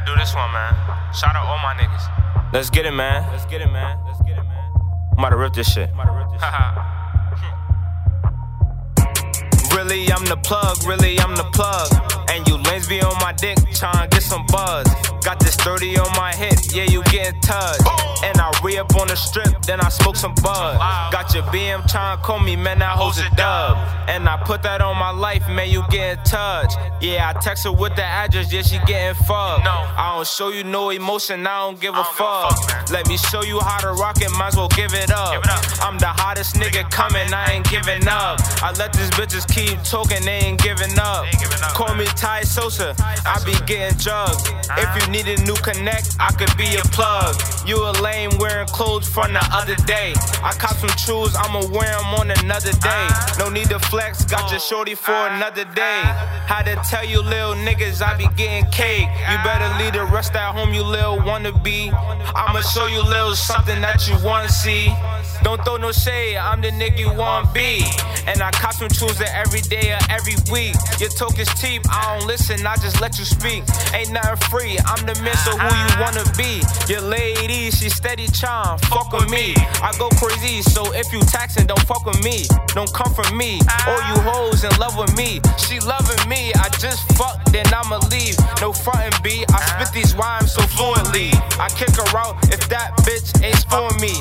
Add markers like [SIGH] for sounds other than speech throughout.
to do this one, man. Shout out all my niggas. Let's get it, man. Let's get it, man. Let's get it, man. I'm about to rip this shit. [LAUGHS] really, I'm the plug. Really, I'm the plug. And you lanes be on my dick, trying to get some buzz. Got this 30 on my hip, yeah, you getting touched. And I re up on the strip, then I smoke some bud. Got your BM trying to call me, man, that hoes a dub. And I put that on my life, man, you getting touched. Yeah, I text her with the address, yeah, she getting fucked. I don't show you no emotion, I don't give a fuck. Let me show you how to rock it, might as well give it up. I'm the hottest nigga coming, I ain't giving up. I let these bitches keep talking, they ain't giving up. Call me TyiSosa, I be getting jugged. If you need a new connect, I could be a plug. You a lame wearing clothes from the other day. I cop some shoes, I'ma wear them on another day. No need to flex, got your shorty for another day. Had to tell you little niggas I be getting cake. You better leave the rest at home, you little wannabe. I'ma show you little something that you wanna see. Don't throw no shade, I'm the nigga you wanna be. And I cop some choosing every day or every week. Your talk is cheap, I don't listen, I just let you speak. Ain't nothing free, I'm the man, so who you uh-huh. wanna be? Your lady, she steady charm, fuck with me. I go crazy, so if you taxing, don't fuck with me. Don't come for me. All you hoes in love with me. She loving me, I just fuck, then I'ma leave. No frontin' B, I spit these rhymes so fluently. I kick her out if that bitch ain't for me.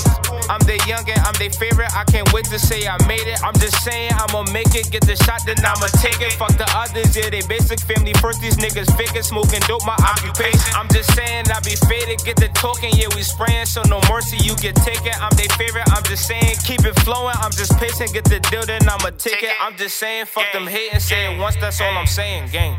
I'm the youngin', I'm their favorite. I can't wait to say I made it. I'm just saying I'ma make it, get the shot, then I'ma take it. Fuck the others, yeah, they basic family first. These niggas faking, smoking dope, my occupation. I'm just saying I be faded, get the talking, yeah, we spraying, so no mercy, you get taken. I'm their favorite, I'm just saying, keep it flowing. I'm just pacing, get the deal, then I'ma take it. I'm just saying, fuck them hating, say it once, that's all I'm saying, gang.